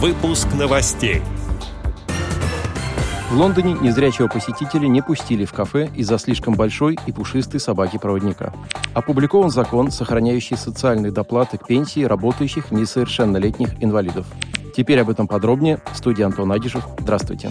Выпуск новостей. В Лондоне незрячего посетителя не пустили в кафе из-за слишком большой и пушистой собаки-проводника. Опубликован закон, сохраняющий социальные доплаты к пенсии работающих несовершеннолетних инвалидов. Теперь об этом подробнее. Студия Антон Агишев. Здравствуйте.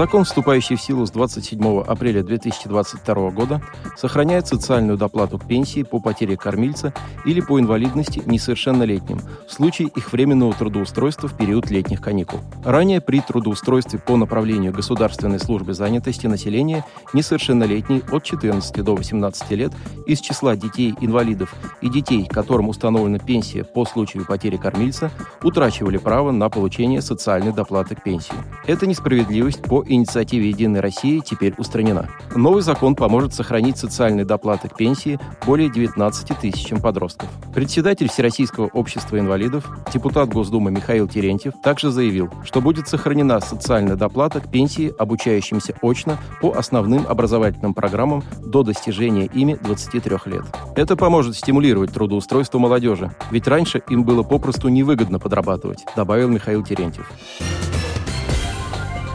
Закон, вступающий в силу с 27 апреля 2022 года, сохраняет социальную доплату к пенсии по потере кормильца или по инвалидности несовершеннолетним в случае их временного трудоустройства в период летних каникул. Ранее при трудоустройстве по направлению Государственной службы занятости населения несовершеннолетний от 14 до 18 лет из числа детей-инвалидов и детей, которым установлена пенсия по случаю потери кормильца, утрачивали право на получение социальной доплаты к пенсии. Эта несправедливость по инициативе «Единой России» теперь устранена. Новый закон поможет сохранить социальные доплаты к пенсии более 19 тысячам подростков. Председатель Всероссийского общества инвалидов, депутат Госдумы Михаил Терентьев также заявил, что будет сохранена социальная доплата к пенсии обучающимся очно по основным образовательным программам до достижения ими 23 лет. Это поможет стимулировать трудоустройство молодежи, ведь раньше им было попросту невыгодно подрабатывать, добавил Михаил Терентьев.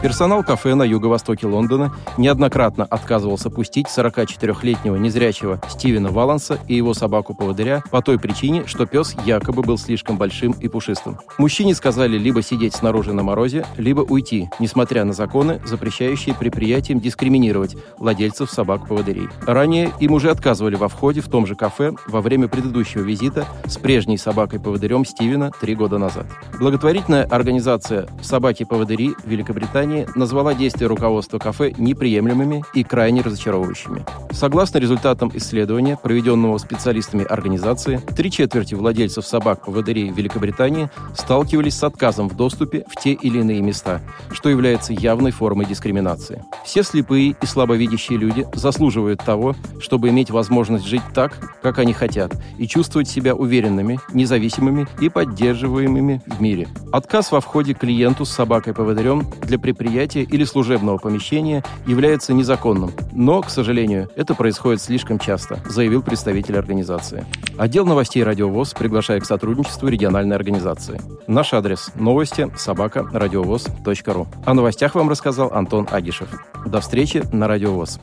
Персонал кафе на юго-востоке Лондона неоднократно отказывался пустить 44-летнего незрячего Стивена Валанса и его собаку-поводыря по той причине, что пес якобы был слишком большим и пушистым. Мужчине сказали либо сидеть снаружи на морозе, либо уйти, несмотря на законы, запрещающие предприятиям дискриминировать владельцев собак-поводырей. Ранее им уже отказывали во входе в том же кафе во время предыдущего визита с прежней собакой-поводырем Стивена три года назад. Благотворительная организация «Собаки-поводыри» Великобритании Британии назвала действия руководства кафе неприемлемыми и крайне разочаровывающими. Согласно результатам исследования, проведенного специалистами организации, три четверти владельцев собак-поводырей Великобритании сталкивались с отказом в доступе в те или иные места, что является явной формой дискриминации. Все слепые и слабовидящие люди заслуживают того, чтобы иметь возможность жить так, как они хотят, и чувствовать себя уверенными, независимыми и поддерживаемыми в мире. Отказ во входе клиенту с собакой-поводырем для предприятия или служебного помещения является незаконным. Но, к сожалению, это происходит слишком часто, заявил представитель организации. Отдел новостей «Радиовоз» приглашает к сотрудничеству региональной организации. Наш адрес – новости собака радиовоз.ру. О новостях вам рассказал Антон Агишев. До встречи на «Радиовоз».